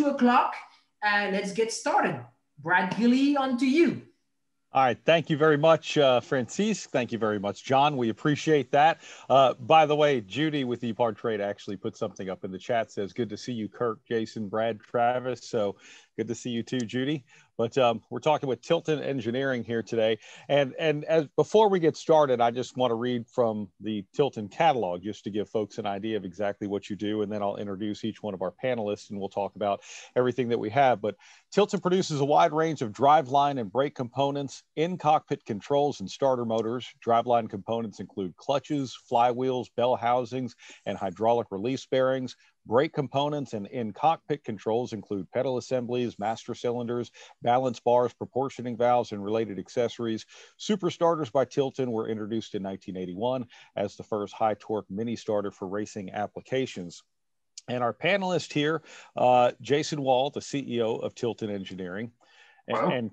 two o'clock. And let's get started. Brad Gilly, on to you. All right. Thank you very much, uh, Francis. Thank you very much, John. We appreciate that. Uh, by the way, Judy with ePart Trade actually put something up in the chat. Says, "Good to see you, Kirk, Jason, Brad, Travis." So good to see you too, Judy. But um, we're talking with Tilton Engineering here today, and and as before we get started, I just want to read from the Tilton catalog just to give folks an idea of exactly what you do, and then I'll introduce each one of our panelists, and we'll talk about everything that we have. But Tilton produces a wide range of driveline and brake components, in cockpit controls, and starter motors. Driveline components include clutches, flywheels, bell housings, and hydraulic release bearings. Brake components and in cockpit controls include pedal assemblies, master cylinders, balance bars, proportioning valves, and related accessories. Super starters by Tilton were introduced in 1981 as the first high torque mini starter for racing applications. And our panelist here, uh, Jason Wall, the CEO of Tilton Engineering. And, wow. and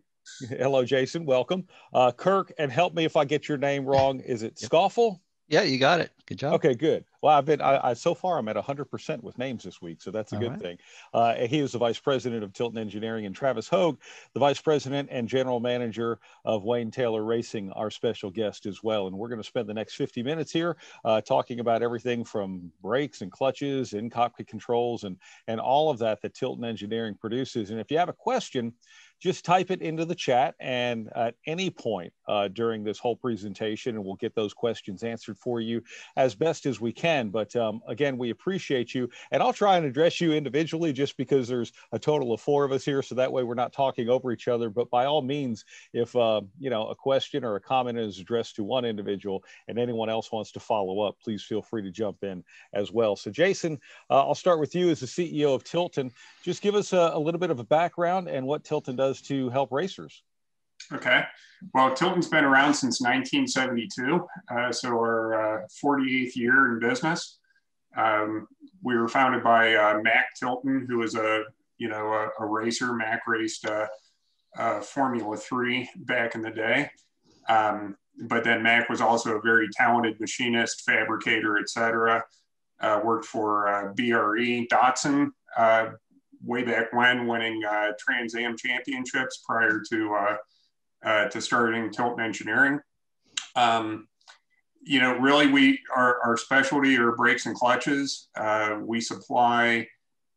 hello, Jason. Welcome. Uh, Kirk, and help me if I get your name wrong. Is it yep. Scoffle? Yeah, you got it. Good job. Okay, good. Well, I've been I, I so far I'm at 100% with names this week, so that's a All good right. thing. Uh, he is the vice president of Tilton Engineering, and Travis Hogue, the vice president and general manager of Wayne Taylor Racing, our special guest as well. And we're going to spend the next 50 minutes here uh, talking about everything from brakes and clutches, and cockpit controls, and and all of that that Tilton Engineering produces. And if you have a question just type it into the chat and at any point uh, during this whole presentation and we'll get those questions answered for you as best as we can but um, again we appreciate you. And i'll try and address you individually just because there's a total of four of us here so that way we're not talking over each other. But by all means if uh, you know a question or a comment is addressed to one individual and anyone else wants to follow up please feel free to jump in as well. So jason uh, i'll start with you as the ceo of tilton. Just give us a, a little bit of a background and what tilton does to help racers. Okay. Well, Tilton's been around since 1972, uh, so our uh, 48th year in business. Um, we were founded by uh, Mac Tilton, who was a you know a, a racer. Mac raced uh, uh, Formula Three back in the day, um, but then Mac was also a very talented machinist, fabricator, etc. Uh, worked for BRE Datsun way back when, winning Trans Am championships prior to uh, to starting Tilton Engineering. Um, you know, really, we our, our specialty are brakes and clutches. Uh, we supply,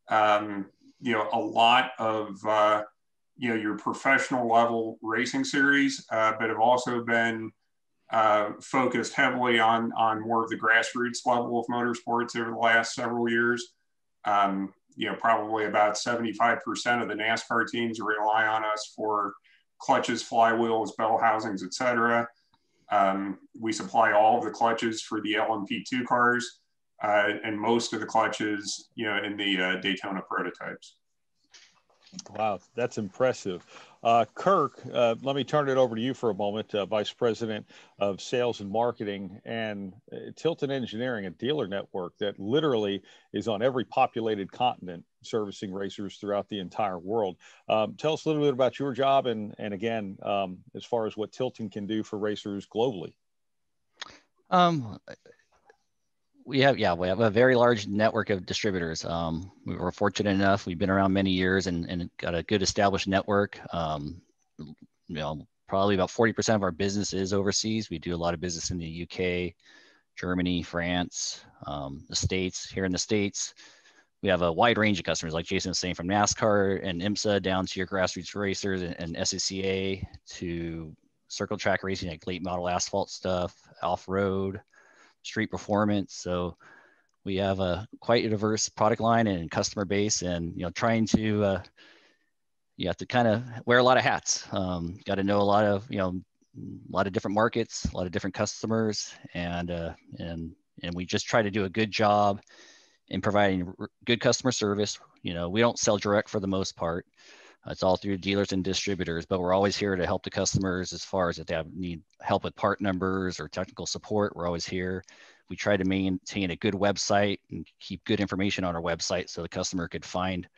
um, you know, a lot of uh, you know your professional level racing series, uh, but have also been uh, focused heavily on on more of the grassroots level of motorsports over the last several years. Um, you know, probably about 75% of the NASCAR teams rely on us for clutches, flywheels, bell housings, etc. Um, we supply all of the clutches for the LMP2 cars uh, and most of the clutches, you know, in the uh, Daytona prototypes. Wow, that's impressive. Uh, Kirk, uh, let me turn it over to you for a moment, uh, Vice President of Sales and Marketing and uh, Tilton Engineering, a dealer network that literally is on every populated continent, servicing racers throughout the entire world. Um, tell us a little bit about your job and, and again, um, as far as what Tilton can do for racers globally. Um, we have yeah we have a very large network of distributors um, we were fortunate enough we've been around many years and, and got a good established network um, you know probably about 40% of our business is overseas we do a lot of business in the uk germany france um, the states here in the states we have a wide range of customers like jason was saying from nascar and imsa down to your grassroots racers and, and scca to circle track racing like late model asphalt stuff off-road street performance. So we have a quite a diverse product line and customer base, and you know, trying to uh, you have to kind of wear a lot of hats. Um, Got to know a lot of you know a lot of different markets, a lot of different customers, and uh, and and we just try to do a good job in providing good customer service. You know, we don't sell direct for the most part. It's all through dealers and distributors, but we're always here to help the customers as far as if they have need help with part numbers or technical support. We're always here. We try to maintain a good website and keep good information on our website so the customer could find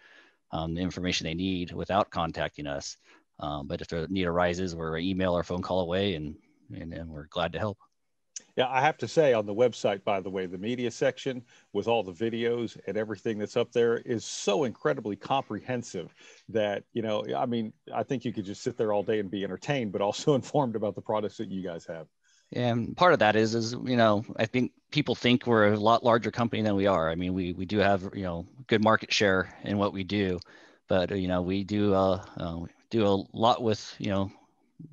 um, the information they need without contacting us. Um, but if the need arises, we're an email or phone call away, and, and, and we're glad to help. Yeah, I have to say on the website, by the way, the media section with all the videos and everything that's up there is so incredibly comprehensive that, you know, I mean, I think you could just sit there all day and be entertained, but also informed about the products that you guys have. And part of that is, is you know, I think people think we're a lot larger company than we are. I mean, we we do have you know good market share in what we do, but you know we do uh, uh do a lot with you know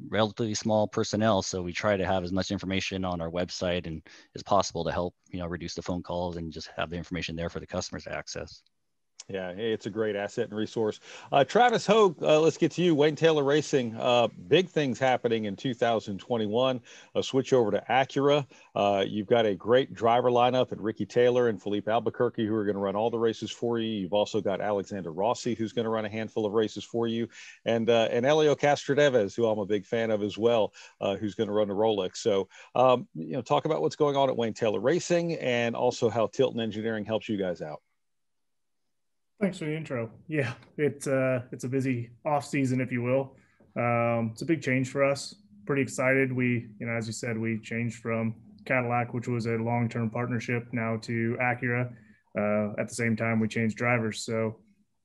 relatively small personnel. So we try to have as much information on our website and as possible to help, you know, reduce the phone calls and just have the information there for the customers to access. Yeah, it's a great asset and resource. Uh, Travis Hogue, uh, let's get to you. Wayne Taylor Racing, uh, big things happening in 2021. A switch over to Acura. Uh, you've got a great driver lineup and Ricky Taylor and Filipe Albuquerque who are going to run all the races for you. You've also got Alexander Rossi who's going to run a handful of races for you, and uh, and Helio Castroneves, who I'm a big fan of as well, uh, who's going to run the Rolex. So um, you know, talk about what's going on at Wayne Taylor Racing and also how Tilton Engineering helps you guys out. Thanks for the intro. Yeah, it's uh, it's a busy off season, if you will. Um, it's a big change for us. Pretty excited. We, you know, as you said, we changed from Cadillac, which was a long-term partnership, now to Acura. Uh, at the same time, we changed drivers, so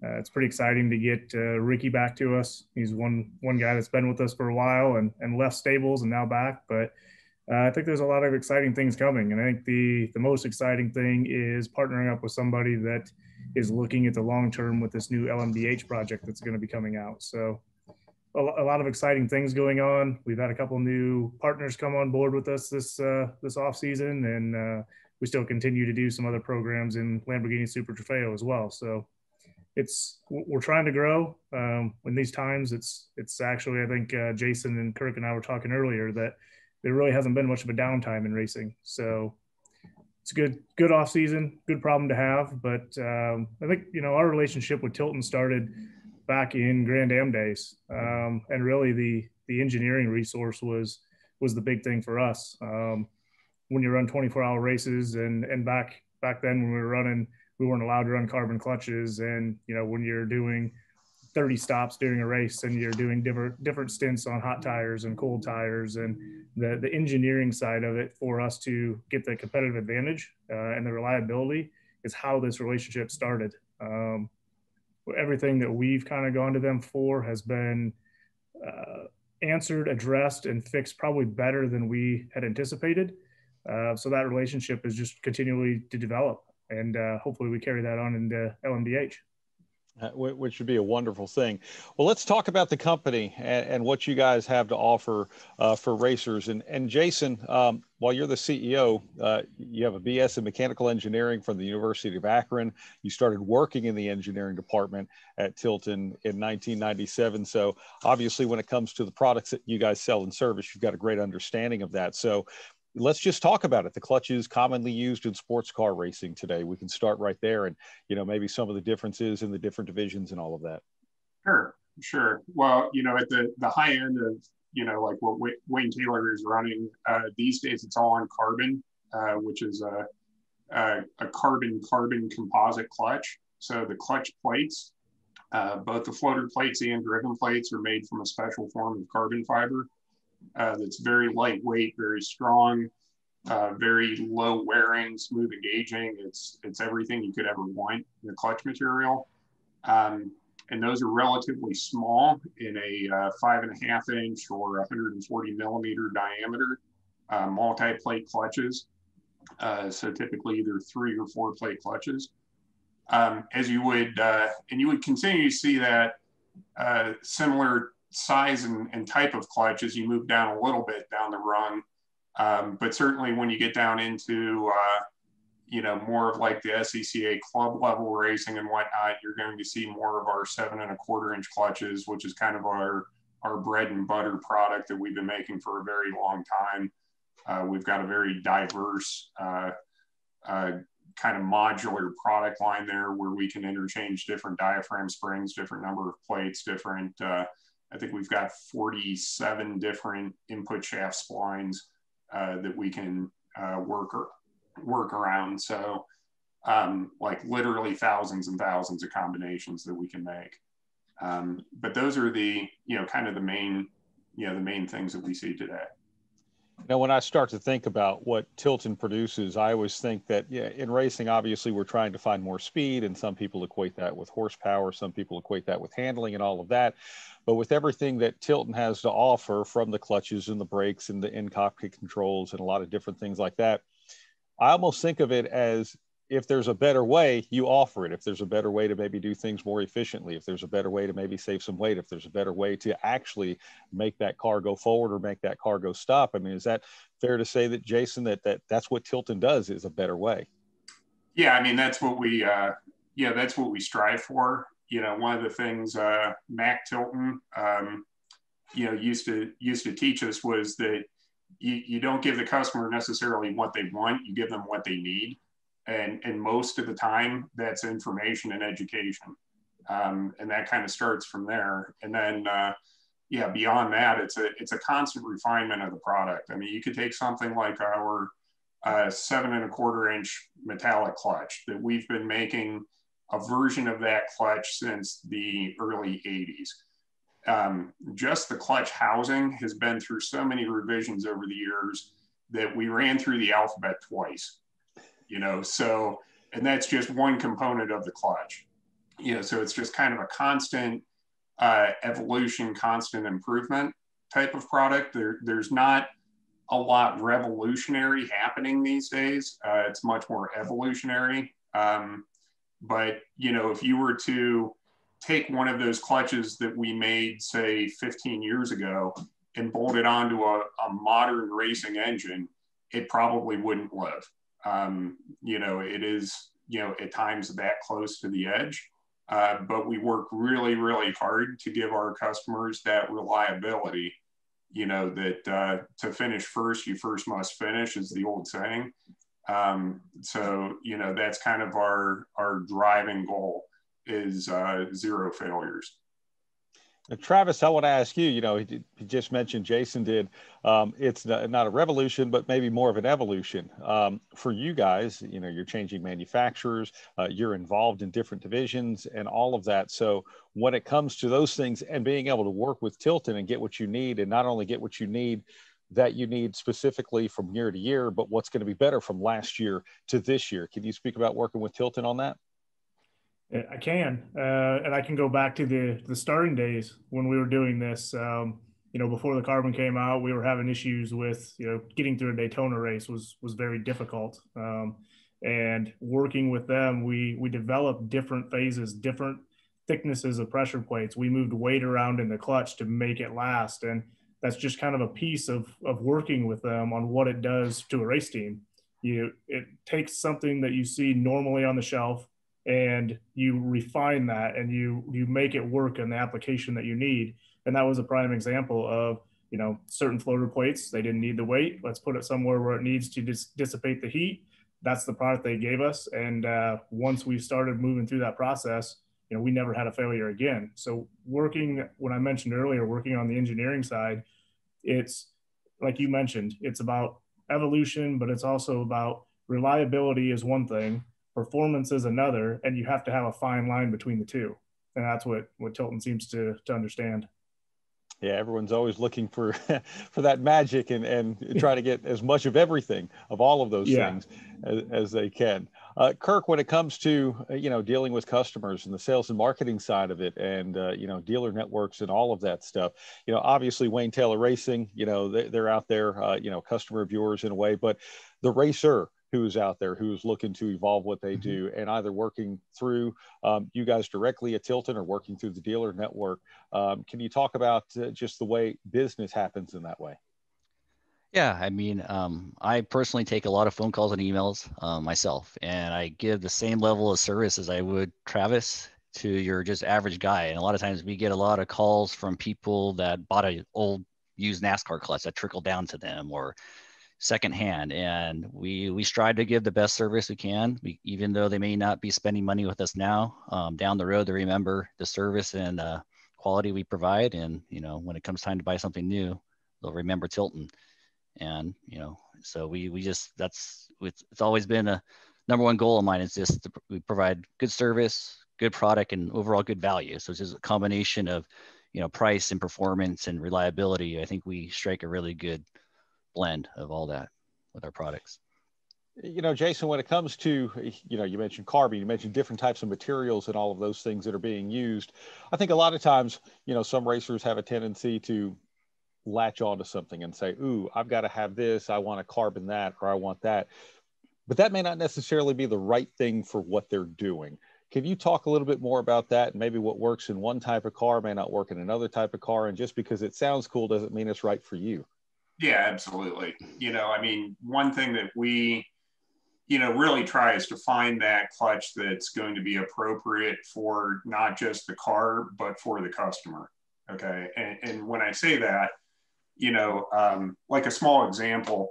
uh, it's pretty exciting to get uh, Ricky back to us. He's one one guy that's been with us for a while and and left stables and now back, but. Uh, I think there's a lot of exciting things coming, and I think the the most exciting thing is partnering up with somebody that is looking at the long term with this new LMDH project that's going to be coming out. So a, a, lot of exciting things going on. We've had a couple new partners come on board with us this uh, this off season, and uh, we still continue to do some other programs in Lamborghini Super Trofeo as well. So it's we're trying to grow. Um, in these times, it's it's actually I think uh, Jason and Kirk and I were talking earlier that there really hasn't been much of a downtime in racing. So it's a good good off season, good problem to have. But um, I think you know our relationship with Tilton started back in Grand Am days, um, and really the the engineering resource was was the big thing for us. Um, when you run 24 hour races, and and back back then when we were running, we weren't allowed to run carbon clutches, and you know when you're doing 30 stops during a race and you're doing different different stints on hot tires and cold tires and the the engineering side of it for us to get the competitive advantage uh, and the reliability is how this relationship started. Um, everything that we've kind of gone to them for has been uh, answered addressed and fixed probably better than we had anticipated. Uh, so that relationship is just continually to develop and uh, hopefully we carry that on into lmdh uh, which would be a wonderful thing. Well, let's talk about the company and, and what you guys have to offer uh, for racers. And, and Jason, um, while you're the CEO, uh, you have a BS in mechanical engineering from the University of Akron. You started working in the engineering department at Tilton in 1997. So obviously, when it comes to the products that you guys sell and service, you've got a great understanding of that. So let's just talk about it. The clutches commonly used in sports car racing today. We can start right there, and you know maybe some of the differences in the different divisions and all of that. Sure, sure. Well, you know, at the the high end of you know like what Wayne Taylor is running uh, these days, it's all on carbon, uh, which is a, a, carbon carbon composite clutch. So the clutch plates, uh, both the floater plates and driven plates, are made from a special form of carbon fiber uh, that's very lightweight, very strong, uh, very low wearing, smooth engaging. It's it's everything you could ever want in a clutch material. Um, and those are relatively small in a uh, five and a half inch or 140 millimeter diameter uh, multi-plate clutches. Uh, so typically either three or four plate clutches. Um, as you would, uh, and you would continue to see that uh, similar size and, and, type of clutch as you move down a little bit down the rung. Um, but certainly when you get down into, uh, you know, more of like the SCCA club level racing and whatnot, you're going to see more of our seven and a quarter inch clutches, which is kind of our, our bread and butter product that we've been making for a very long time. Uh, we've got a very diverse uh, uh kind of modular product line there where we can interchange different diaphragm springs, different number of plates, different uh, I think we've got 47 different input shaft splines uh, that we can uh, work or, work around. So um, like literally thousands and thousands of combinations that we can make. Um, but those are the, you know, kind of the main, you know, the main things that we see today. Now, when I start to think about what Tilton produces, I always think that yeah, in racing, obviously, we're trying to find more speed, and some people equate that with horsepower, some people equate that with handling and all of that. But with everything that Tilton has to offer, from the clutches and the brakes and the in-cockpit controls and a lot of different things like that, I almost think of it as if there's a better way, you offer it. If there's a better way to maybe do things more efficiently, if there's a better way to maybe save some weight, if there's a better way to actually make that car go forward or make that car go stop. I mean, is that fair to say that Jason that that that's what Tilton does is a better way? Yeah, I mean that's what we uh, yeah that's what we strive for. You know, one of the things uh, Mac Tilton um, you know used to used to teach us was that you, you don't give the customer necessarily what they want, you give them what they need and and most of the time that's information and education. Um, and that kind of starts from there. And then uh, yeah beyond that it's a it's a constant refinement of the product. I mean you could take something like our uh, seven and a quarter inch metallic clutch that we've been making a version of that clutch since the early 80s um, just the clutch housing has been through so many revisions over the years that we ran through the alphabet twice you know, so, and that's just one component of the clutch, you know, so it's just kind of a constant uh, evolution, constant improvement type of product. There, there's not a lot revolutionary happening these days. Uh, it's much more evolutionary. Um, but, you know, if you were to take one of those clutches that we made, say, 15 years ago and bolt it onto a, a modern racing engine, it probably wouldn't live um, you know, it is, you know, at times that close to the edge. Uh, but we work really, really hard to give our customers that reliability. You know, that uh, to finish first, you first must finish, is the old saying. Um, so, you know, that's kind of our, our driving goal is uh, zero failures. Travis, I want to ask you. You know, he, he just mentioned Jason did. Um, it's not a revolution, but maybe more of an evolution um, for you guys. You know, you're changing manufacturers, uh, you're involved in different divisions, and all of that. So when it comes to those things and being able to work with Tilton and get what you need, and not only get what you need that you need specifically from year to year, but what's going to be better from last year to this year. Can you speak about working with Tilton on that? I can, uh, and I can go back to the the starting days when we were doing this. Um, you know, before the carbon came out, we were having issues with you know getting through a Daytona race was was very difficult. Um, and working with them, we we developed different phases, different thicknesses of pressure plates. We moved weight around in the clutch to make it last, and that's just kind of a piece of of working with them on what it does to a race team. You it takes something that you see normally on the shelf and you refine that and you you make it work in the application that you need. And that was a prime example of you know certain floater plates they didn't need the weight. Let's put it somewhere where it needs to dis- dissipate the heat. That's the product they gave us. And uh, once we started moving through that process you know we never had a failure again. So working when i mentioned earlier working on the engineering side it's like you mentioned it's about evolution but it's also about reliability is one thing performance is another, and you have to have a fine line between the two. And that's what what Tilton seems to to understand. Yeah, everyone's always looking for for that magic and and try to get as much of everything of all of those yeah. things as, as, they can. Uh, Kirk, when it comes to uh, you know dealing with customers and the sales and marketing side of it, and uh, you know dealer networks and all of that stuff, you know obviously Wayne Taylor Racing, you know they, are out there, uh, you know customer of yours in a way, but the racer who's out there who's looking to evolve what they mm-hmm. do and either working through um, you guys directly at Tilton or working through the dealer network. Um, can you talk about uh, just the way business happens in that way? Yeah, I mean, um, I personally take a lot of phone calls and emails uh, myself, and I give the same level of service as I would Travis to your just average guy. And a lot of times we get a lot of calls from people that bought an old used NASCAR clutch that trickle down to them, or secondhand and we we strive to give the best service we can. We, even though they may not be spending money with us now um, down the road they remember the service and uh, quality we provide and you know when it comes time to buy something new they'll remember tilton. And you know so we we just that's it's, it's always been a number one goal of mine is just to, we provide good service good product and overall good value. So it's just a combination of you know price and performance and reliability. I think we strike a really good blend of all that with our products. You know jason when it comes to you know you mentioned carbon you mentioned different types of materials and all of those things that are being used i think a lot of times you know some racers have a tendency to latch onto something and say ooh i've got to have this i want to carbon that or i want that. But that may not necessarily be the right thing for what they're doing. Can you talk a little bit more about that? And maybe what works in one type of car may not work in another type of car and just because it sounds cool doesn't mean it's right for you yeah absolutely you know i mean one thing that we you know, really tries to find that clutch that's going to be appropriate for not just the car, but for the customer. Okay. And, and when I say that, you know, um, like a small example,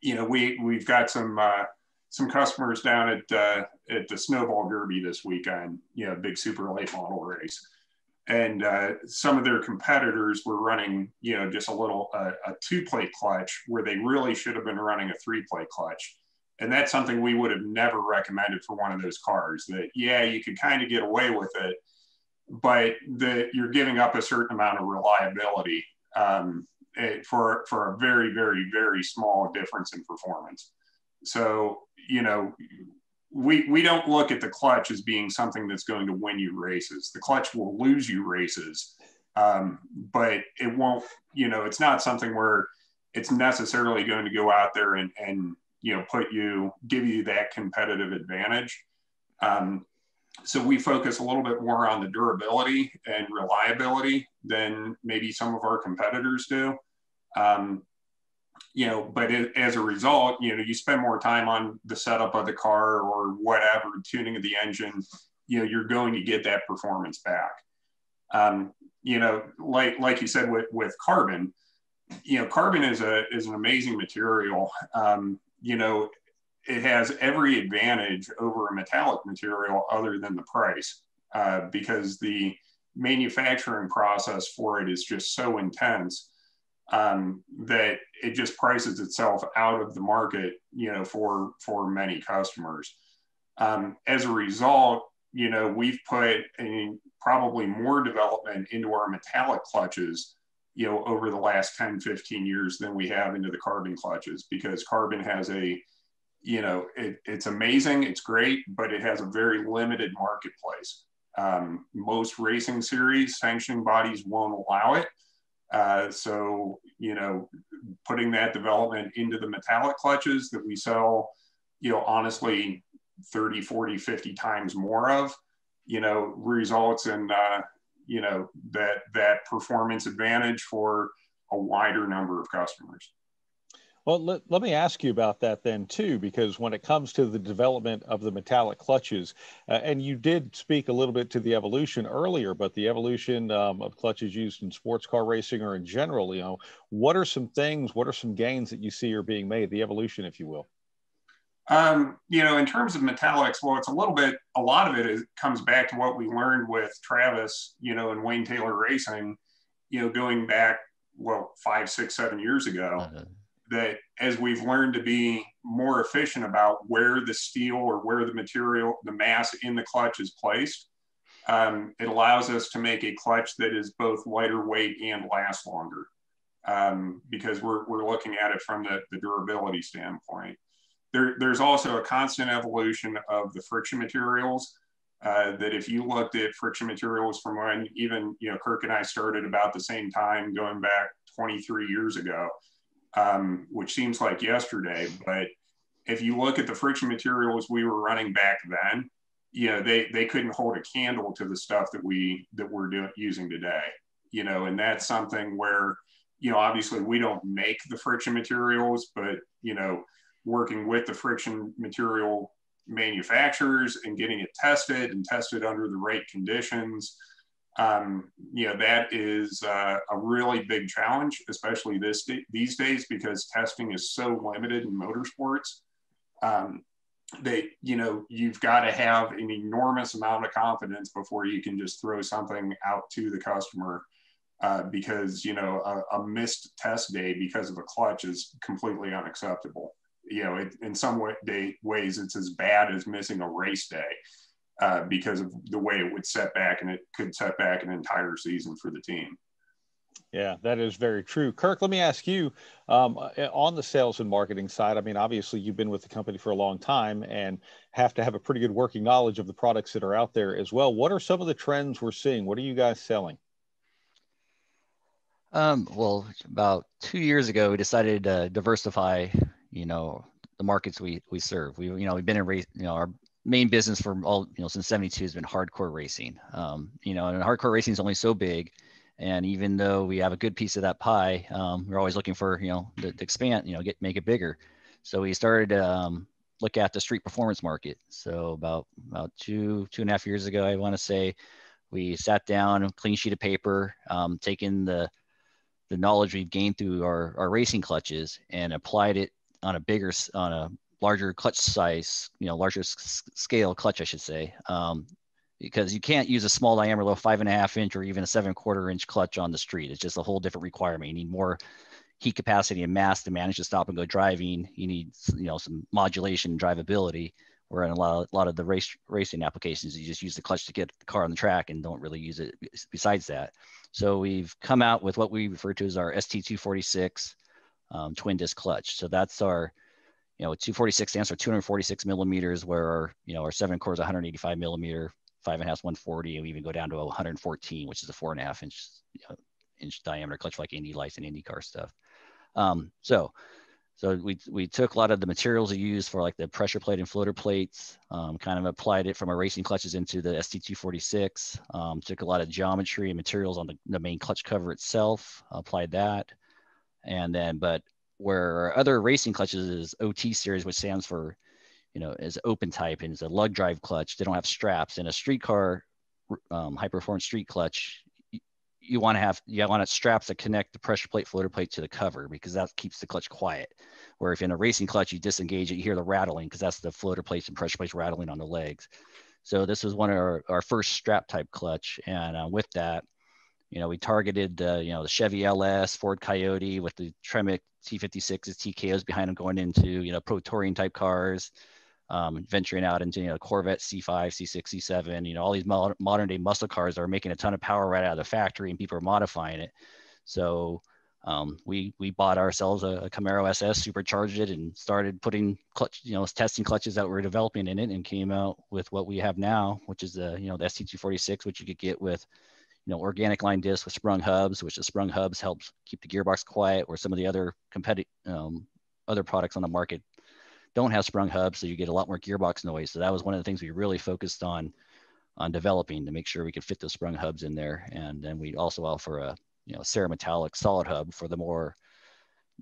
you know, we, we've got some, uh, some customers down at, uh, at the Snowball Derby this weekend, you know, big super late model race. And uh, some of their competitors were running, you know, just a little, uh, a two plate clutch where they really should have been running a three plate clutch. And that's something we would have never recommended for one of those cars that yeah you could kind of get away with it but that you're giving up a certain amount of reliability um, for for a very very very small difference in performance. So you know we we don't look at the clutch as being something that's going to win you races. The clutch will lose you races um, but it won't you know it's not something where it's necessarily going to go out there and, and you know put you give you that competitive advantage. Um, so we focus a little bit more on the durability and reliability than maybe some of our competitors do. Um, you know but it, as a result you know you spend more time on the setup of the car or whatever tuning of the engine you know you're going to get that performance back. Um, you know like like you said with with carbon you know carbon is a is an amazing material. Um, you know, it has every advantage over a metallic material other than the price uh, because the manufacturing process for it is just so intense um, that it just prices itself out of the market, you know, for for many customers. Um, as a result, you know, we've put a, probably more development into our metallic clutches you know, over the last 10, 15 years than we have into the carbon clutches because carbon has a, you know, it, it's amazing, it's great, but it has a very limited marketplace. Um, most racing series sanctioning bodies won't allow it. Uh, so, you know, putting that development into the metallic clutches that we sell, you know, honestly, 30, 40, 50 times more of, you know, results in, uh, you know that that performance advantage for a wider number of customers well let, let me ask you about that then too because when it comes to the development of the metallic clutches uh, and you did speak a little bit to the evolution earlier but the evolution um, of clutches used in sports car racing or in general you know what are some things what are some gains that you see are being made the evolution if you will um, you know, in terms of metallics, well, it's a little bit, a lot of it is, comes back to what we learned with Travis, you know, and Wayne Taylor Racing, you know, going back, well, five, six, seven years ago, uh-huh. That as we've learned to be more efficient about where the steel or where the material, the mass in the clutch is placed, um, it allows us to make a clutch that is both lighter weight and lasts longer um, because we're, we're looking at it from the, the durability standpoint. There, there's also a constant evolution of the friction materials. Uh, that if you looked at friction materials from when even you know Kirk and I started about the same time, going back 23 years ago, um, which seems like yesterday, but if you look at the friction materials we were running back then, you know they they couldn't hold a candle to the stuff that we that we're doing using today. You know, and that's something where you know obviously we don't make the friction materials, but you know working with the friction material manufacturers and getting it tested and tested under the right conditions. Um, you know, that is uh, a really big challenge, especially this these days, because testing is so limited in motorsports. Um, that you know you've got to have an enormous amount of confidence before you can just throw something out to the customer uh, because you know a, a, missed test day because of a clutch is completely unacceptable you know, it, in some way, day, ways, it's as bad as missing a race day uh, because of the way it would set back and it could set back an entire season for the team. Yeah, that is very true. Kirk, let me ask you um, uh, on the sales and marketing side. I mean, obviously, you've been with the company for a long time and have to have a pretty good working knowledge of the products that are out there as well. What are some of the trends we're seeing? What are you guys selling? Um, well, about two years ago, we decided to diversify, you know, the markets we we serve. We, you know, we've been in race, you know, our main business for all, you know, since 72 has been hardcore racing. Um, you know, and hardcore racing is only so big and even though we have a good piece of that pie, um, we're always looking for, you know, to, to, expand, you know, get, make it bigger. So we started to um, look at the street performance market. So about, about two, two and a half years ago, I want to say we sat down, clean sheet of paper, um, taking the, the knowledge we've gained through our, our racing clutches and applied it on a bigger, on a larger clutch size, you know, larger scale clutch, I should say, um, because you can't use a small diameter, little five and a half inch or even a seven quarter inch clutch on the street. It's just a whole different requirement. You need more heat capacity and mass to manage the stop and go driving. You need you know some modulation and drivability. Where in a lot, of, a lot of the race racing applications, you just use the clutch to get the car on the track and don't really use it besides that. So we've come out with what we refer to as our ST246 um, twin disc clutch. So that's our you know, 246 stands for 246 millimeters, where you know, our seven core is 185 millimeter, five and a half, 140, and we even go down to 114, which is a four and a half inch you know, inch diameter clutch like Indy Lights and IndyCar stuff. Um, so, so we, we took a lot of the materials we use for like the pressure plate and floater plates, um, kind of applied it from our racing clutches into the ST246, um, took a lot of geometry and materials on the, the main clutch cover itself, applied that. And then, but where other racing clutches is OT series, which stands for you know, is open type and it's a lug drive clutch. They don't have straps. In a streetcar um, high performance street clutch, you, you want to have you want to straps that connect the pressure plate floater plate to the cover because that keeps the clutch quiet. Where if in a racing clutch you disengage it, you hear the rattling because that's the floater plates and pressure plates rattling on the legs. So this was one of our, our first strap type clutch, and uh, with that, you know, we targeted uh, you know the Chevy LS, Ford Coyote with the Tremec T56s, TKOs behind them going into you know pro touring type cars um, venturing out into you know Corvette C5, C6, C7, you know all these mo- modern day muscle cars are making a ton of power right out of the factory, and people are modifying it. So um, we we bought ourselves a, a, Camaro SS, supercharged it, and started putting clutch, you know, testing clutches that we are developing in it, and came out with what we have now, which is the you know the ST246, which you could get with you know organic line discs with sprung hubs, which the sprung hubs helps keep the gearbox quiet, where some of the other competitive um, other products on the market don't have sprung hubs, so you get a lot more gearbox noise. So that was one of the things we really focused on on developing to make sure we could fit those sprung hubs in there. And then we also offer a you know cerametallic solid hub for the more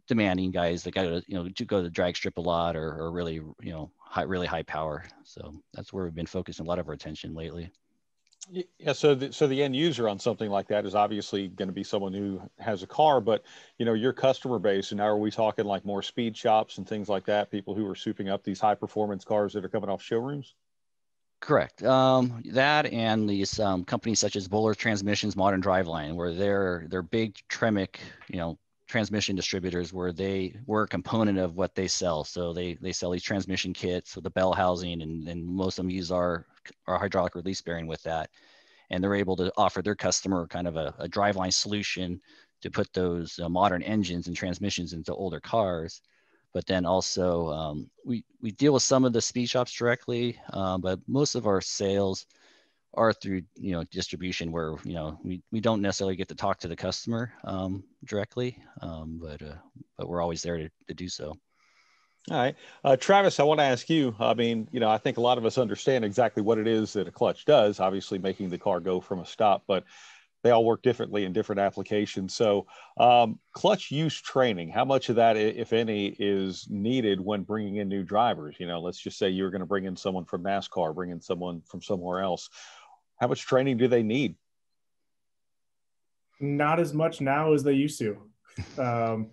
demanding guys that got to you know to go to drag strip a lot or, or really you know high really high power. So that's where we've been focusing a lot of our attention lately. Yeah, so the, so the end user on something like that is obviously going to be someone who has a car, but you know your customer base, and now are we talking like more speed shops and things like that? People who are souping up these high performance cars that are coming off showrooms. Correct. Um, that and these um, companies such as Bowler Transmissions, Modern Driveline, where they're they're big Tremec, you know, transmission distributors, where they were a component of what they sell. So they they sell these transmission kits with the bell housing, and, and most of them use our our hydraulic release bearing with that. And they're able to offer their customer kind of a, a driveline solution to put those uh, modern engines and transmissions into older cars. But then also um, we, we deal with some of the speed shops directly, um, but most of our sales are through you know distribution where you know we, we don't necessarily get to talk to the customer um, directly, um, but uh, but we're always there to, to do so. All right. Uh, Travis, I want to ask you. I mean, you know, I think a lot of us understand exactly what it is that a clutch does, obviously making the car go from a stop, but they all work differently in different applications. So, um, clutch use training, how much of that, if any, is needed when bringing in new drivers? You know, let's just say you're going to bring in someone from NASCAR, bring in someone from somewhere else. How much training do they need? Not as much now as they used to. Um,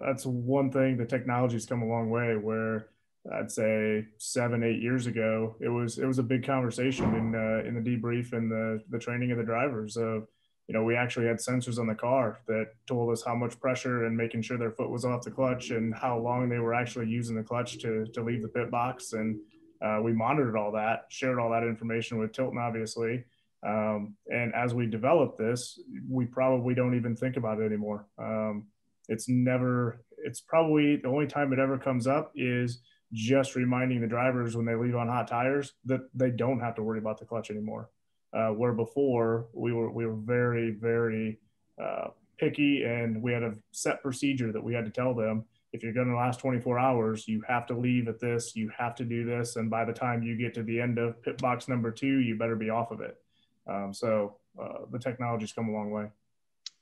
that's one thing the technology's come a long way where I'd say seven, eight years ago, it was it was a big conversation in uh, in the debrief and the the training of the drivers of you know we actually had sensors on the car that told us how much pressure and making sure their foot was off the clutch and how long they were actually using the clutch to to leave the pit box and uh, we monitored all that, shared all that information with Tilton obviously, Um, and as we develop this, we probably don't even think about it anymore. Um, it's never, it's probably the only time it ever comes up is just reminding the drivers when they leave on hot tires that they don't have to worry about the clutch anymore. Uh, where before we were, we were very, very uh, picky and we had a set procedure that we had to tell them if you're going to last 24 hours, you have to leave at this, you have to do this. And by the time you get to the end of pit box number two, you better be off of it. Um, so uh, the technology's come a long way.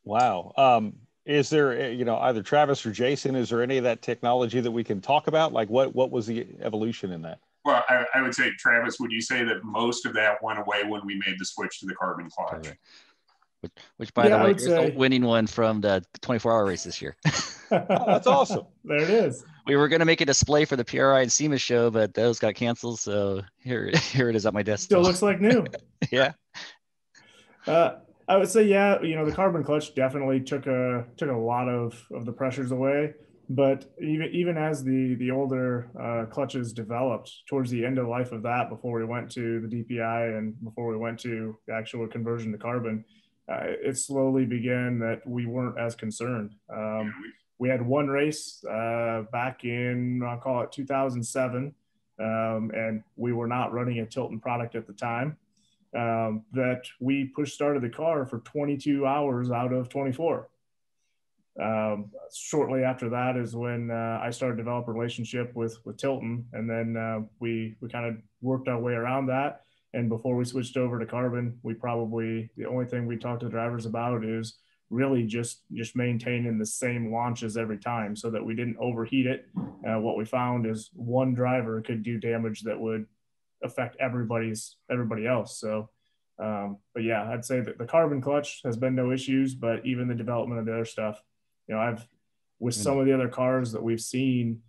Wow. Um, is there, eh, you know, either Travis or Jason, is there any of that technology that we can talk about? Like what, what was the evolution in that? Well, I, I would say, Travis, would you say that most of that went away when we made the switch to the carbon clutch? Which, which by yeah, the way, is say... the winning one from the 24 hour race this year. oh, that's awesome. There it is. We were going to make a display for the PRI and SEMA show, but those got canceled. So here, here it is at my desk. Still looks like new. yeah. Uh, I would say, yeah, you know, the carbon clutch definitely took a took a lot of of the pressures away. But even even as the the older uh, clutches developed towards the end of life of that, before we went to the DPI and before we went to the actual conversion to carbon, uh, it slowly began that we weren't as concerned. Um, we had one race uh, back in I'll call it 2007, um, and we were not running a Tilton product at the time um, that we push started the car for 22 hours out of 24. Um, shortly after that is when uh, I started to develop a relationship with with Tilton, and then uh, we we kind of worked our way around that. And before we switched over to carbon, we probably the only thing we talked to drivers about is really just just maintaining the same launches every time so that we didn't overheat it. Uh, what we found is one driver could do damage that would affect everybody's everybody else. So, um, but yeah, I'd say that the carbon clutch has been no issues, but even the development of the other stuff, you know, I've with mm. some of the other cars that we've seen,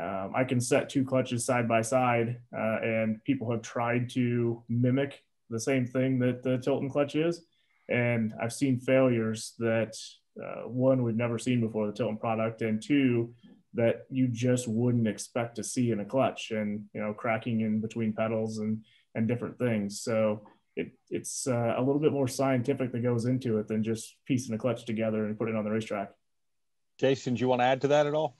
um, I can set two clutches side by side, uh, and people have tried to mimic the same thing that the Tilton clutch is, and I've seen failures that uh, one we've never seen before the Tilton product, and two that you just wouldn't expect to see in a clutch and you know cracking in between pedals and and different things. So it, it's uh, a little bit more scientific that goes into it than just piecing a clutch together and putting it on the racetrack. Jason do you want to add to that at all?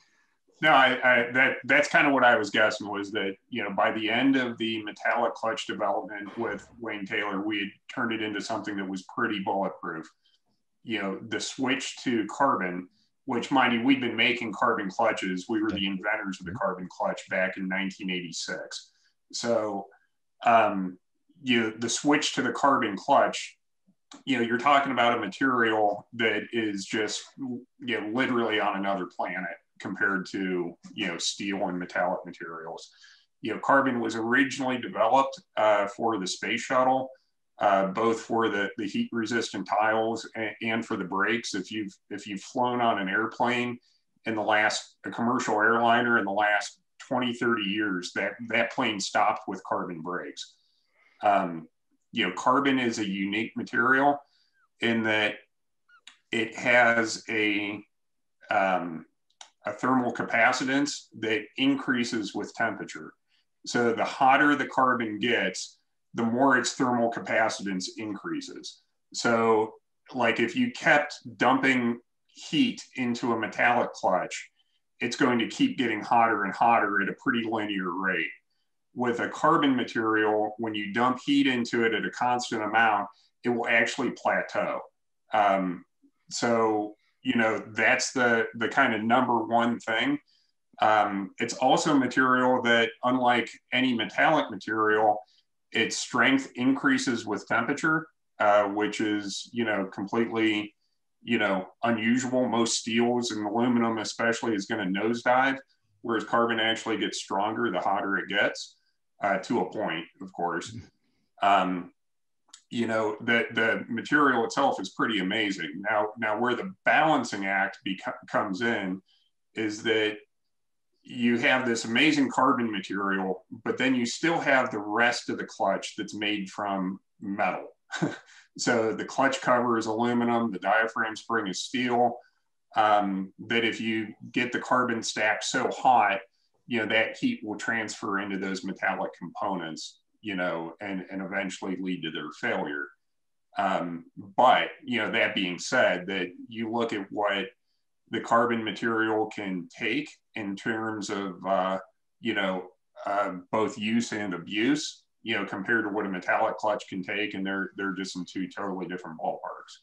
No I, I that that's kind of what i was guessing was that you know by the end of the metallic clutch development with wayne taylor we had turned it into something that was pretty bulletproof. You know the switch to carbon which mind you, we've been making carbon clutches. We were the inventors of the carbon clutch back in 1986. So, um, you the switch to the carbon clutch, you know, you're talking about a material that is just, you know, literally on another planet compared to, you know, steel and metallic materials. You know, carbon was originally developed uh, for the space shuttle uh, both for the, the heat resistant tiles and, and, for the brakes. If you've, if you've flown on an airplane in the last, a commercial airliner in the last 20, 30 years, that, that plane stopped with carbon brakes. Um, you know, carbon is a unique material in that it has a, um, a thermal capacitance that increases with temperature. So the hotter the carbon gets, the more its thermal capacitance increases. So, like if you kept dumping heat into a metallic clutch, it's going to keep getting hotter and hotter at a pretty linear rate. With a carbon material, when you dump heat into it at a constant amount, it will actually plateau. Um, so, you know, that's the, the kind of number one thing. Um, it's also a material that, unlike any metallic material, its strength increases with temperature, uh, which is, you know, completely, you know, unusual. Most steels and aluminum, especially, is going to nosedive, whereas carbon actually gets stronger the hotter it gets, uh, to a point, of course. Um, you know, the, the material itself is pretty amazing. Now, now where the balancing act comes in is that you have this amazing carbon material, but then you still have the rest of the clutch that's made from metal. so the clutch cover is aluminum, the diaphragm spring is steel. Um, that if you get the carbon stack so hot, you know, that heat will transfer into those metallic components, you know, and, and eventually lead to their failure. Um, but you know, that being said, that you look at what the carbon material can take in terms of uh, you know uh, both use and abuse, you know, compared to what a metallic clutch can take, and they're they're just in two totally different ballparks.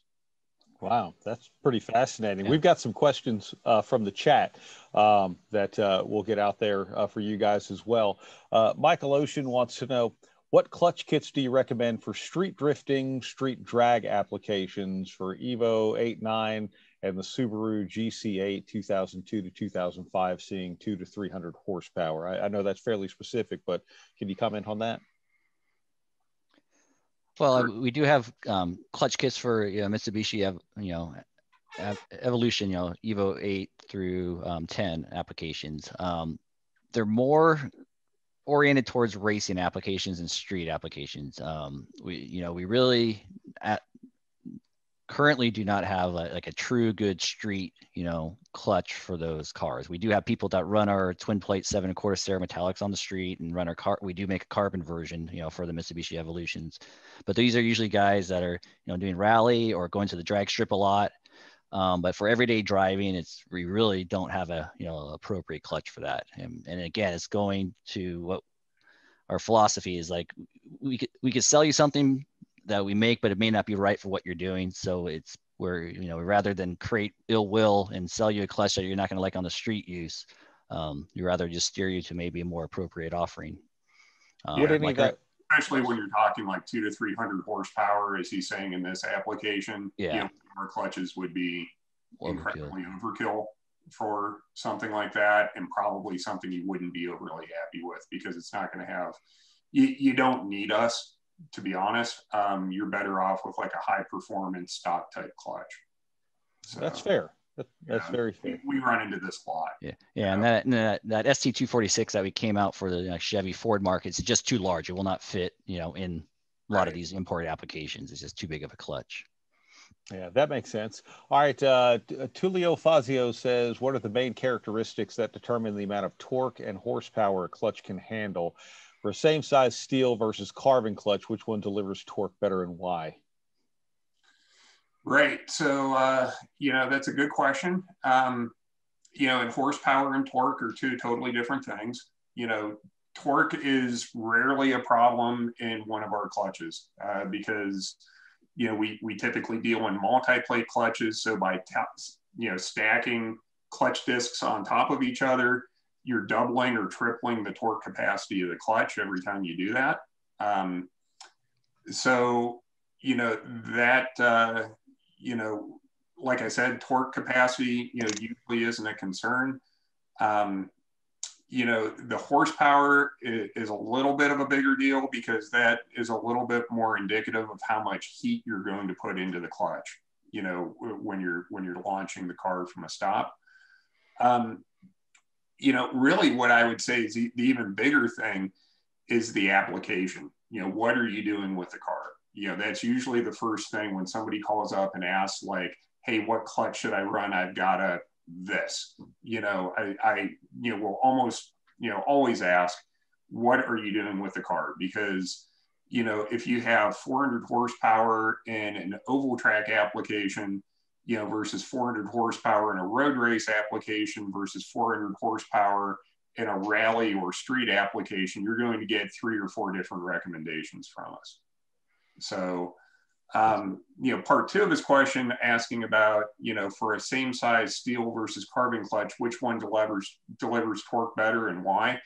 Wow, that's pretty fascinating. Yeah. We've got some questions uh, from the chat um, that uh, we'll get out there uh, for you guys as well. Uh, Michael Ocean wants to know what clutch kits do you recommend for street drifting, street drag applications for Evo 8, 9, and the Subaru GC8 2002 to 2005, seeing two to 300 horsepower? I, I know that's fairly specific, but can you comment on that? Well, we do have um, clutch kits for you know, Mitsubishi, you know, Evolution, you know, Evo 8 through um, 10 applications. Um, they're more oriented towards racing applications and street applications. Um, we, you know, we really at, currently do not have a, like a true good street, you know, clutch for those cars. We do have people that run our twin plate seven and quarter cerametallics on the street and run our car. We do make a carbon version, you know, for the Mitsubishi Evolutions, but these are usually guys that are, you know, doing rally or going to the drag strip a lot. Um, but for everyday driving, it's we really don't have a you know appropriate clutch for that. And, and again, it's going to what our philosophy is like. We could we could sell you something that we make, but it may not be right for what you're doing. So it's where you know rather than create ill will and sell you a clutch that you're not going to like on the street use, um, you rather just steer you to maybe a more appropriate offering. Um, yeah, like that, especially when you're talking like two to three hundred horsepower, as he's saying in this application. Yeah. You know, our clutches would be overkill. incredibly overkill for something like that and probably something you wouldn't be overly happy with because it's not going to have you, you don't need us to be honest um, you're better off with like a high performance stock type clutch so, that's fair that, that's yeah, very fair we, we, run into this a lot yeah yeah and that, and that that st246 that we came out for the uh, chevy ford markets is just too large it will not fit you know in a lot right. of these imported applications it's just too big of a clutch yeah, that makes sense. All right. Uh, uh, Tulio Fazio says, What are the main characteristics that determine the amount of torque and horsepower a clutch can handle? For a same size steel versus carbon clutch, which one delivers torque better and why? Right. So, uh, you know, that's a good question. Um, you know, and horsepower and torque are two totally different things. You know, torque is rarely a problem in one of our clutches uh, because you know, we, we typically deal in multi-plate clutches. So by, you know, stacking clutch discs on top of each other, you're doubling or tripling the torque capacity of the clutch every time you do that. Um, so, you know, that, uh, you know, like I said, torque capacity, you know, usually isn't a concern. Um, you know, the horsepower is, a little bit of a bigger deal because that is a little bit more indicative of how much heat you're going to put into the clutch, you know, when you're, when you're launching the car from a stop. Um, you know, really what I would say is the, the even bigger thing is the application. You know, what are you doing with the car? You know, that's usually the first thing when somebody calls up and asks like, hey, what clutch should I run? I've got a this you know I, I you know will almost you know always ask what are you doing with the car because you know if you have 400 horsepower in an oval track application you know versus 400 horsepower in a road race application versus 400 horsepower in a rally or street application you're going to get three or four different recommendations from us so um, you know, part two of his question asking about, you know, for a same size steel versus carbon clutch, which one delivers delivers torque better and why?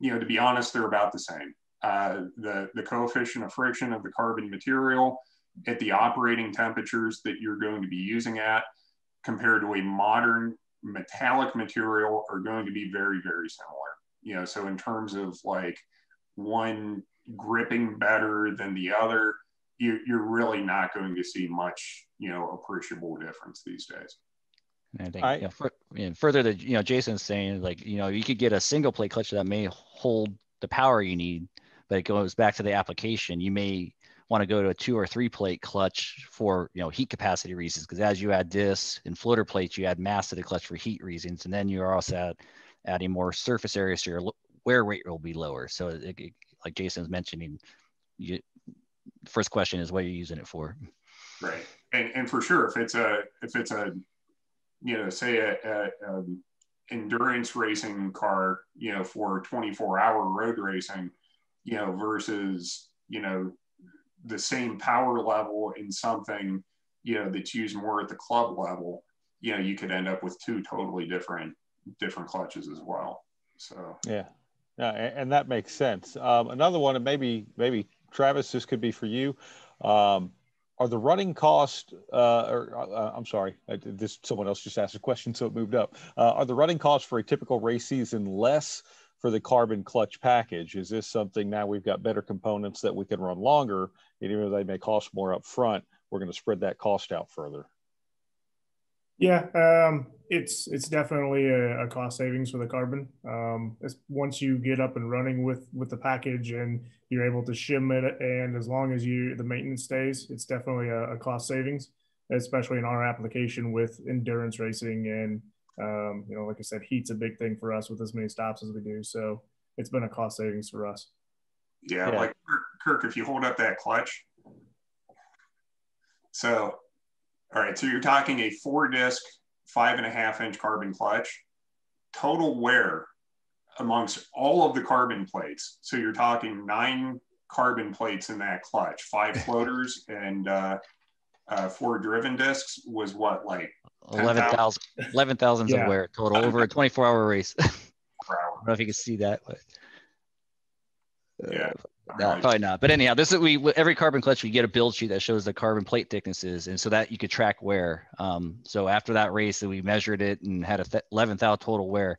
You know, to be honest, they're about the same. Uh, the the coefficient of friction of the carbon material at the operating temperatures that you're going to be using at compared to a modern metallic material are going to be very very similar. You know, so in terms of like one gripping better than the other you, you're really not going to see much, you know, appreciable difference these days. I think I, you know, for, you know, further that you know Jason's saying like you know you could get a single plate clutch that may hold the power you need, but it goes back to the application. You may want to go to a two or three plate clutch for you know heat capacity reasons because as you add discs and floater plates, you add mass to the clutch for heat reasons, and then you're also add, adding more surface area, so your wear rate will be lower. So it, it, like Jason's mentioning, you, first question is what are you using it for? Right. And, and for sure, if it's a, if it's a, you know, say a, a, a endurance racing car, you know, for 24 hour road racing, you know, versus, you know, the same power level in something, you know, that's used more at the club level, you know, you could end up with two totally different, different clutches as well. So, yeah. Yeah, and that makes sense. Um, another one, and maybe maybe Travis, this could be for you. Um, are the running cost, uh, or uh, I'm sorry, I, this someone else just asked a question, so it moved up. Uh, are the running costs for a typical race season less for the carbon clutch package? Is this something now we've got better components that we can run longer, and even though they may cost more up front, we're going to spread that cost out further? Yeah, um, it's it's definitely a, a, cost savings for the carbon. Um, once you get up and running with with the package and you're able to shim it, and as long as you the maintenance stays, it's definitely a, a cost savings, especially in our application with endurance racing and um, you know, like I said, heat's a big thing for us with as many stops as we do. So it's been a cost savings for us. Yeah, yeah. like Kirk, if you hold up that clutch, so all right, so you're talking a four disc, five and a half inch carbon clutch, total wear amongst all of the carbon plates. So you're talking nine carbon plates in that clutch, five floaters and uh, uh, four driven discs was what, like 11,000 11, yeah. of wear total over a 24 hour race. I don't know if you can see that, but uh, yeah. No, probably not. But anyhow, this is we every carbon clutch we get a build sheet that shows the carbon plate thicknesses, and so that you could track wear. Um, so after that race, that we measured it and had a th- 11,000 total wear.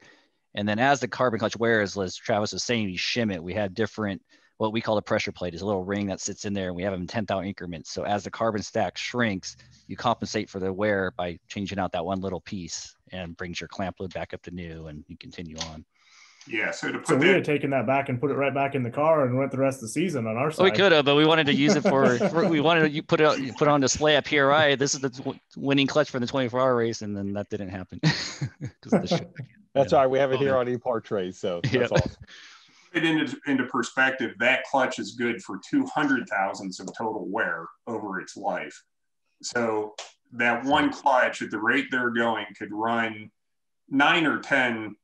And then as the carbon clutch wears, as Travis was saying, you shim it. We had different what we call a pressure plate is a little ring that sits in there, and we have them in 10,000 increments. So as the carbon stack shrinks, you compensate for the wear by changing out that one little piece and brings your clamp load back up to new, and you continue on. Yeah. So to put so we had taken that back and put it right back in the car and went the rest of the season on our oh, side. we could have, but we wanted to use it for, for we wanted to put it put it on display at PRI. This is the winning clutch for the 24 hour race, and then that didn't happen of the show. That's yeah. all right. We have it oh, here on ePartrade, so that's yep. awesome. Put it into, into perspective, that clutch is good for 200 thousandths of total wear over its life. So that one clutch at the rate they're going could run nine or 10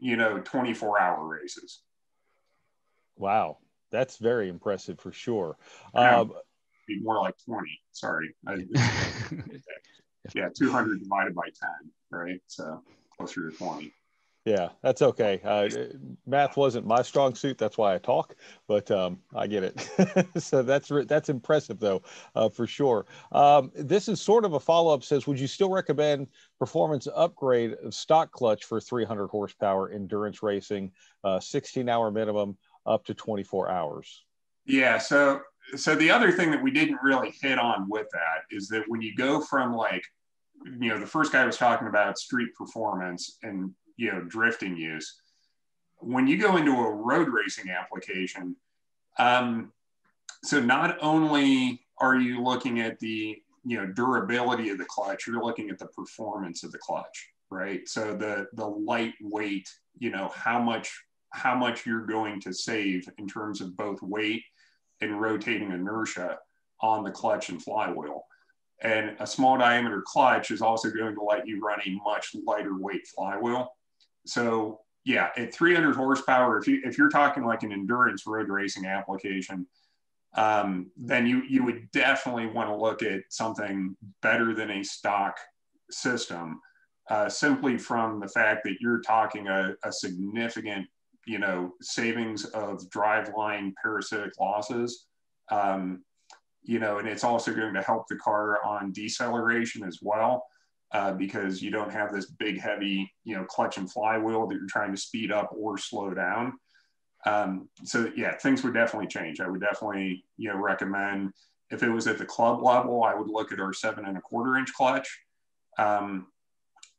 you know 24 hour races. Wow. That's very impressive for sure. Um, be more like 20 sorry. Yeah 200 divided by 10 right? So closer to 20 yeah, that's okay. Uh, math wasn't my strong suit. That's why I talk, but um, I get it. so that's that's impressive, though, uh, for sure. Um, this is sort of a follow up. Says, would you still recommend performance upgrade of stock clutch for 300 horsepower endurance racing, uh, 16 hour minimum, up to 24 hours? Yeah. So so the other thing that we didn't really hit on with that is that when you go from like you know the first guy was talking about street performance and you know drifting use. When you go into a road racing application, um, so not only are you looking at the you know durability of the clutch, you're looking at the performance of the clutch, right? So the the lightweight, you know how much how much you're going to save in terms of both weight and rotating inertia on the clutch and flywheel. And a small diameter clutch is also going to let you run a much lighter weight flywheel so yeah, at 300 horsepower, if you if you're talking like an endurance road racing application, um, then you you would definitely want to look at something better than a stock system, uh, simply from the fact that you're talking a, a significant you know savings of driveline parasitic losses. Um, you know, and it's also going to help the car on deceleration as well uh, because you don't have this big, heavy, you know, clutch and flywheel that you're trying to speed up or slow down. Um, so yeah, things would definitely change. I would definitely, you know, recommend if it was at the club level, I would look at our seven and a quarter inch clutch. Um,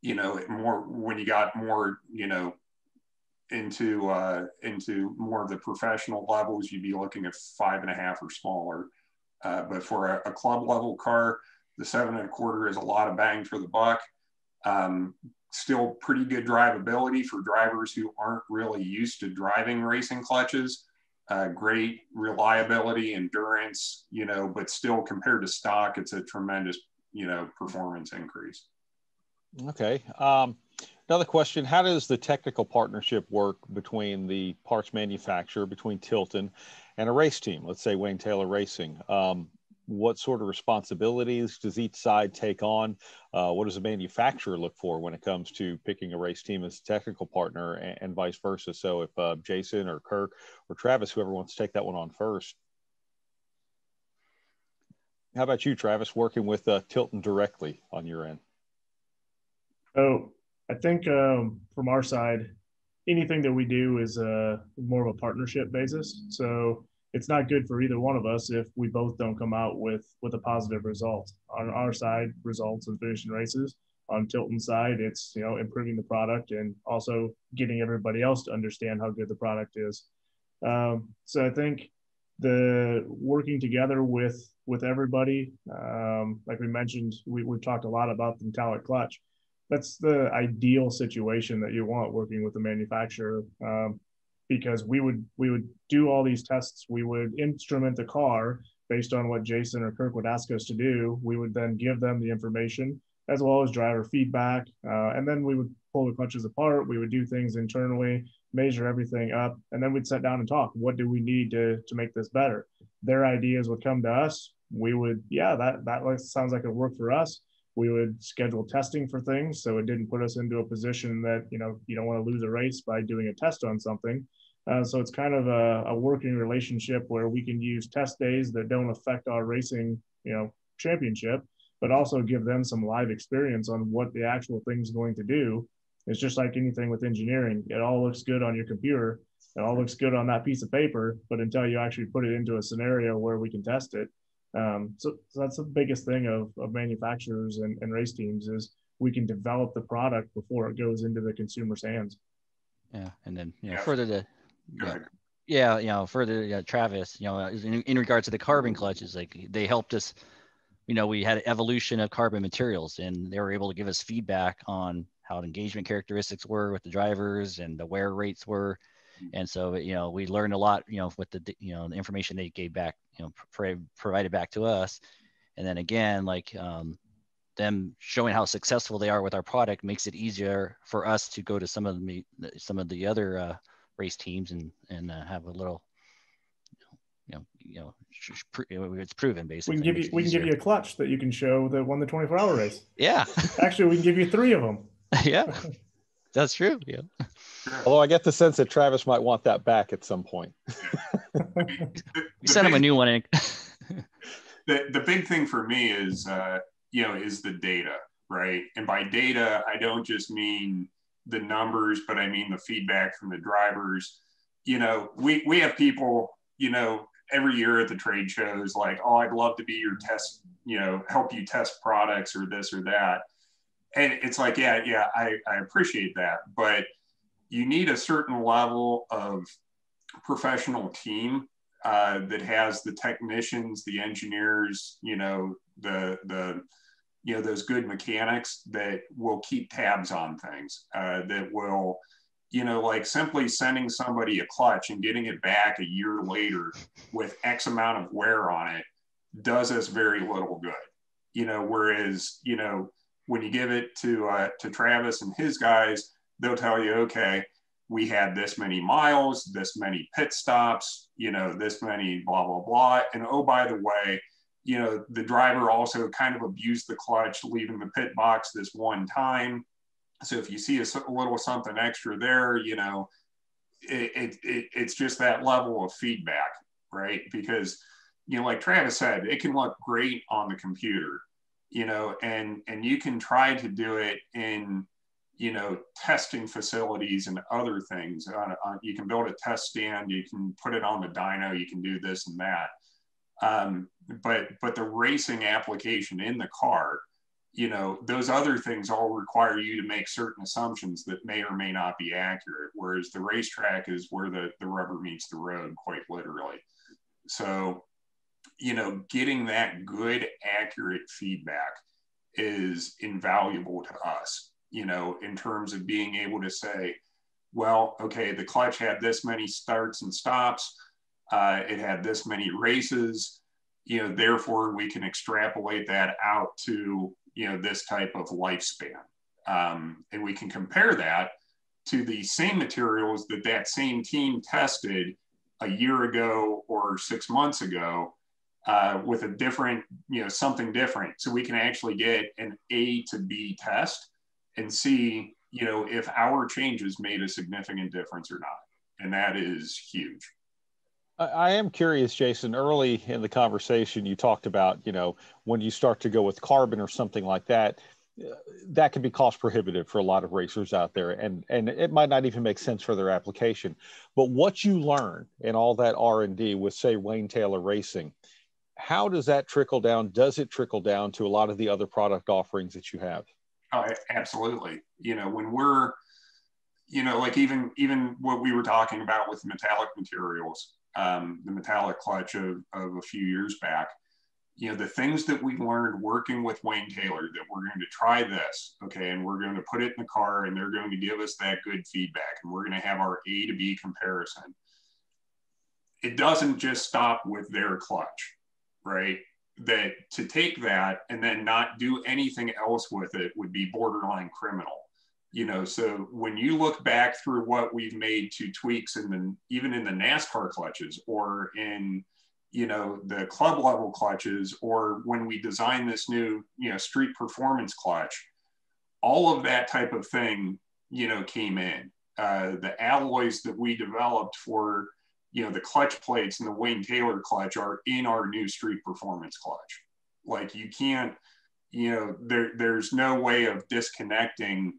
you know, more when you got more, you know, into uh, into more of the professional levels, you'd be looking at five and a half or smaller. Uh, but for a, a club level car, the seven and a quarter is a lot of bang for the buck. Um, still pretty good drivability for drivers who aren't really used to driving racing clutches. uh, great reliability, endurance, you know, but still compared to stock, it's a tremendous, you know, performance increase. Okay. Um, another question How does the technical partnership work between the parts manufacturer, between Tilton and a race team? Let's say Wayne Taylor Racing. Um, what sort of responsibilities does each side take on? Uh, what does a manufacturer look for when it comes to picking a race team as a technical partner and, and vice versa? So if uh, Jason or Kirk or Travis, whoever wants to take that one on first. How about you, Travis, working with uh, Tilton directly on your end? So I think um, from our side, anything that we do is uh, more of a partnership basis. So it's not good for either one of us if we both don't come out with with a positive result. On our side, results and finishing races. On Tilton's side, it's you know improving the product and also getting everybody else to understand how good the product is. Um, so I think the working together with with everybody, um, like we mentioned, we, we've talked a lot about the metallic clutch. That's the ideal situation that you want working with the manufacturer. Um, because we would we would do all these tests. We would instrument the car based on what Jason or Kirk would ask us to do. We would then give them the information as well as driver feedback, uh, and then we would pull the clutches apart. We would do things internally, measure everything up, and then we'd sit down and talk. What do we need to to make this better? Their ideas would come to us. We would, yeah, that that sounds like it worked for us we would schedule testing for things. So it didn't put us into a position that you know you don't want to lose a race by doing a test on something. Uh, so it's kind of a, a, working relationship where we can use test days that don't affect our racing you know championship but also give them some live experience on what the actual thing's going to do. It's just like anything with engineering. It all looks good on your computer. It all looks good on that piece of paper but until you actually put it into a scenario where we can test it um, so, so, that's the biggest thing of, of manufacturers and, and race teams is we can develop the product before it goes into the consumer's hands. Yeah, and then you know yeah. further to yeah, yeah, you know further yeah, Travis, you know in, in regards to the carbon clutches, like they helped us. You know, we had evolution of carbon materials, and they were able to give us feedback on how engagement characteristics were with the drivers and the wear rates were and so you know we learned a lot you know with the you know the information they gave back you know pro- provided back to us. And then again like um, them showing how successful they are with our product makes it easier for us to go to some of the some of the other uh, race teams and and uh, have a little you know you know it's proven basically we can give you we can give you a clutch that you can show that won the 24 hour race. Yeah. Actually we can give you three of them. Yeah that's true yeah Although I get the sense that Travis might want that back at some point. we sent him a new one. the, the big thing for me is, uh, you know, is the data, right? And by data, I don't just mean the numbers, but I mean the feedback from the drivers. You know, we, we have people, you know, every year at the trade shows like, oh, I'd love to be your test, you know, help you test products or this or that. And it's like, yeah, yeah, I, I appreciate that. But you need a certain level of professional team uh, that has the technicians, the engineers, you know, the the you know those good mechanics that will keep tabs on things uh, that will you know like simply sending somebody a clutch and getting it back a year later with x amount of wear on it does us very little good you know whereas you know when you give it to uh, to travis and his guys they'll tell you, okay, we had this many miles, this many pit stops, you know, this many blah, blah, blah. And oh, by the way, you know, the driver also kind of abused the clutch, leaving the pit box this one time. So if you see a, a little something extra there, you know, it, it, it, it's just that level of feedback, right? Because, you know, like Travis said, it can look great on the computer, you know, and, and you can try to do it in, you know, testing facilities and other things. Uh, uh, you can build a test stand, you can put it on the dyno, you can do this and that. Um, but but the racing application in the car, you know, those other things all require you to make certain assumptions that may or may not be accurate. Whereas the racetrack is where the, the rubber meets the road, quite literally. So, you know, getting that good, accurate feedback is invaluable to us you know, in terms of being able to say, well, okay, the clutch had this many starts and stops. Uh, it had this many races. You know, therefore we can extrapolate that out to you know this type of lifespan, um, and we can compare that to the same materials that that same team tested a year ago or six months ago uh, with a different, you know, something different. So we can actually get an A to B test and see, you know, if our changes made a significant difference or not. And that is huge. I am curious, Jason. Early in the conversation, you talked about, you know, when you start to go with carbon or something like that, that can be cost prohibitive for a lot of racers out there and and it might not even make sense for their application but what you learn in all that r&d with say wayne taylor racing how does that trickle down? Does it trickle down to a lot of the other product offerings that you have? Oh absolutely. You know when we're you know like even even what we were talking about with metallic materials um, the metallic clutch of, of a few years back you know, the things that we learned working with Wayne Taylor that we're going to try this, okay, and we're going to put it in the car and they're going to give us that good feedback and we're going to have our A to B comparison. It doesn't just stop with their clutch, right? That to take that and then not do anything else with it would be borderline criminal. You know, so when you look back through what we've made to tweaks in the even in the NASCAR clutches or in you know the club level clutches or when we design this new you know street performance clutch all of that type of thing you know came in uh, the alloys that we developed for you know the clutch plates and the wayne taylor clutch are in our new street performance clutch like you can't you know there there's no way of disconnecting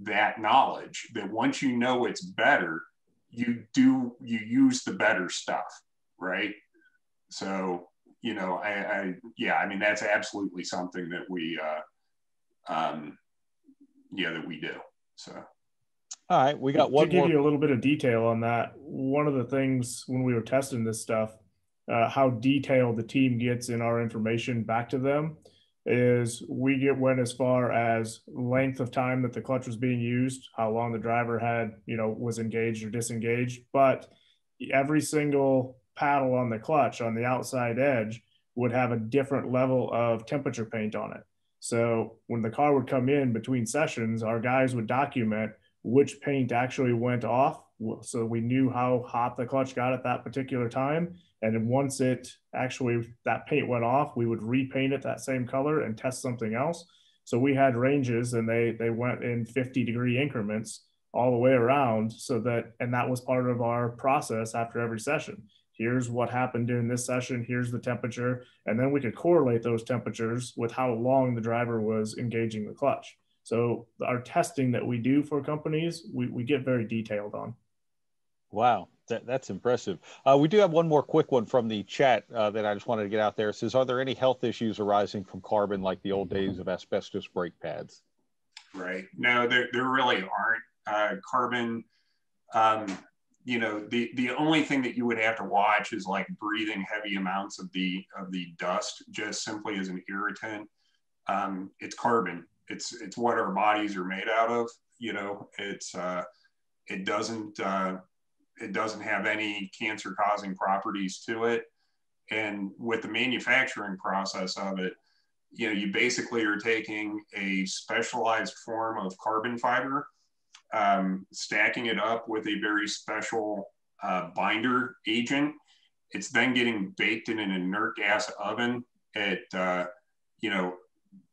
that knowledge that once you know it's better you do you use the better stuff right so, you know, I, I, yeah, I mean, that's absolutely something that we, uh, um, yeah, that we do. So. All right, we got one. To give more. you a little bit of detail on that, one of the things when we were testing this stuff, uh, how detailed the team gets in our information back to them, is we get went as far as length of time that the clutch was being used, how long the driver had, you know, was engaged or disengaged, but every single paddle on the clutch on the outside edge would have a different level of temperature paint on it. So when the car would come in between sessions, our guys would document which paint actually went off. So we knew how hot the clutch got at that particular time. And then once it actually, that paint went off, we would repaint it that same color and test something else. So we had ranges and they, they went in 50 degree increments all the way around so that, and that was part of our process after every session here's what happened during this session, here's the temperature, and then we could correlate those temperatures with how long the driver was engaging the clutch. So our testing that we do for companies, we, we get very detailed on. Wow, that, that's impressive. Uh, we do have one more quick one from the chat uh, that I just wanted to get out there. It says, are there any health issues arising from carbon like the old days of asbestos brake pads? Right. No, there, there really aren't. Uh, carbon, um, you know the the only thing that you would have to watch is like breathing heavy amounts of the of the dust just simply as an irritant um, it's carbon it's it's what our bodies are made out of you know it's uh, it doesn't uh, it doesn't have any cancer causing properties to it and with the manufacturing process of it you know you basically are taking a specialized form of carbon fiber um, stacking it up with a very special uh, binder agent. It's then getting baked in an inert gas oven at, uh, you know,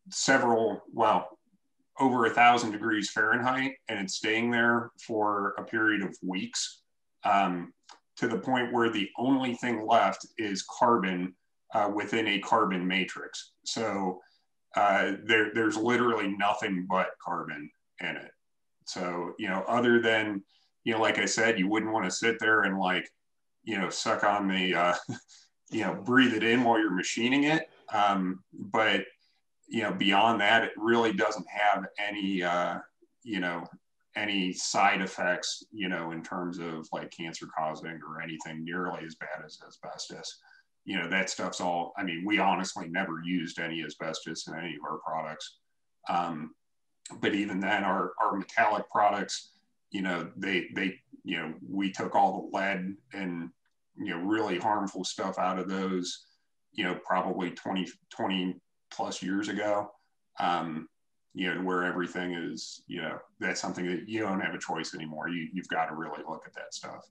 several, well, over a thousand degrees Fahrenheit, and it's staying there for a period of weeks um, to the point where the only thing left is carbon uh, within a carbon matrix. So uh, there, there's literally nothing but carbon in it. So, you know, other than, you know, like I said, you wouldn't want to sit there and like, you know, suck on the, uh, you know, breathe it in while you're machining it. Um, but, you know, beyond that, it really doesn't have any, uh, you know, any side effects, you know, in terms of like cancer causing or anything nearly as bad as asbestos. You know, that stuff's all, I mean, we honestly never used any asbestos in any of our products. Um, but even then our, our metallic products, you know, they, they, you know, we took all the lead and, you know, really harmful stuff out of those, you know, probably 20, 20 plus years ago. Um, you know, where everything is, you know, that's something that you don't have a choice anymore. You, you've got to really look at that stuff.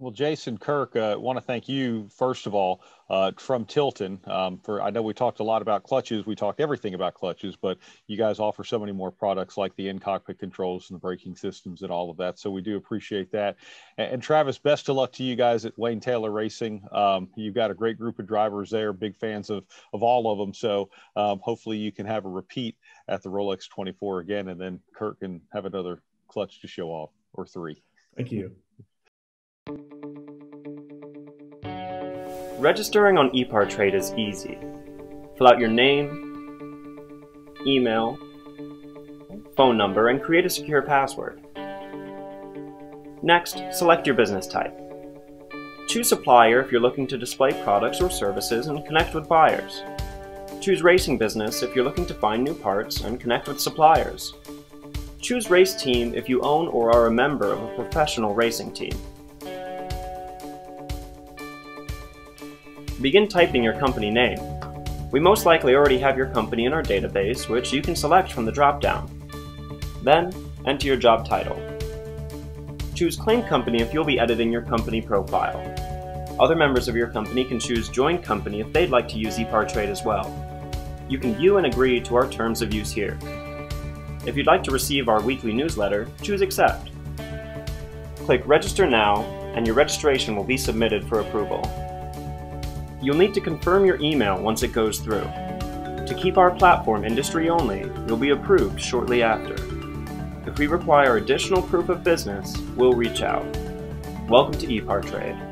Well, Jason Kirk, I uh, want to thank you first of all uh, from Tilton um, for. I know we talked a lot about clutches. We talked everything about clutches, but you guys offer so many more products like the in-cockpit controls and the braking systems and all of that. So we do appreciate that. And, and Travis, best of luck to you guys at Wayne Taylor Racing. Um, you've got a great group of drivers there, big fans of of all of them. So um, hopefully you can have a repeat at the Rolex 24 again, and then Kirk can have another clutch to show off or three. Thank you. Registering on ePartrade is easy. Fill out your name, email, phone number, and create a secure password. Next, select your business type. Choose supplier if you're looking to display products or services and connect with buyers. Choose racing business if you're looking to find new parts and connect with suppliers. Choose race team if you own or are a member of a professional racing team. Begin typing your company name. We most likely already have your company in our database, which you can select from the dropdown. Then, enter your job title. Choose Claim Company if you'll be editing your company profile. Other members of your company can choose Join Company if they'd like to use ePartrade as well. You can view and agree to our terms of use here. If you'd like to receive our weekly newsletter, choose Accept. Click Register Now, and your registration will be submitted for approval. You'll need to confirm your email once it goes through. To keep our platform industry only, you'll be approved shortly after. If we require additional proof of business, we'll reach out. Welcome to ePartrade.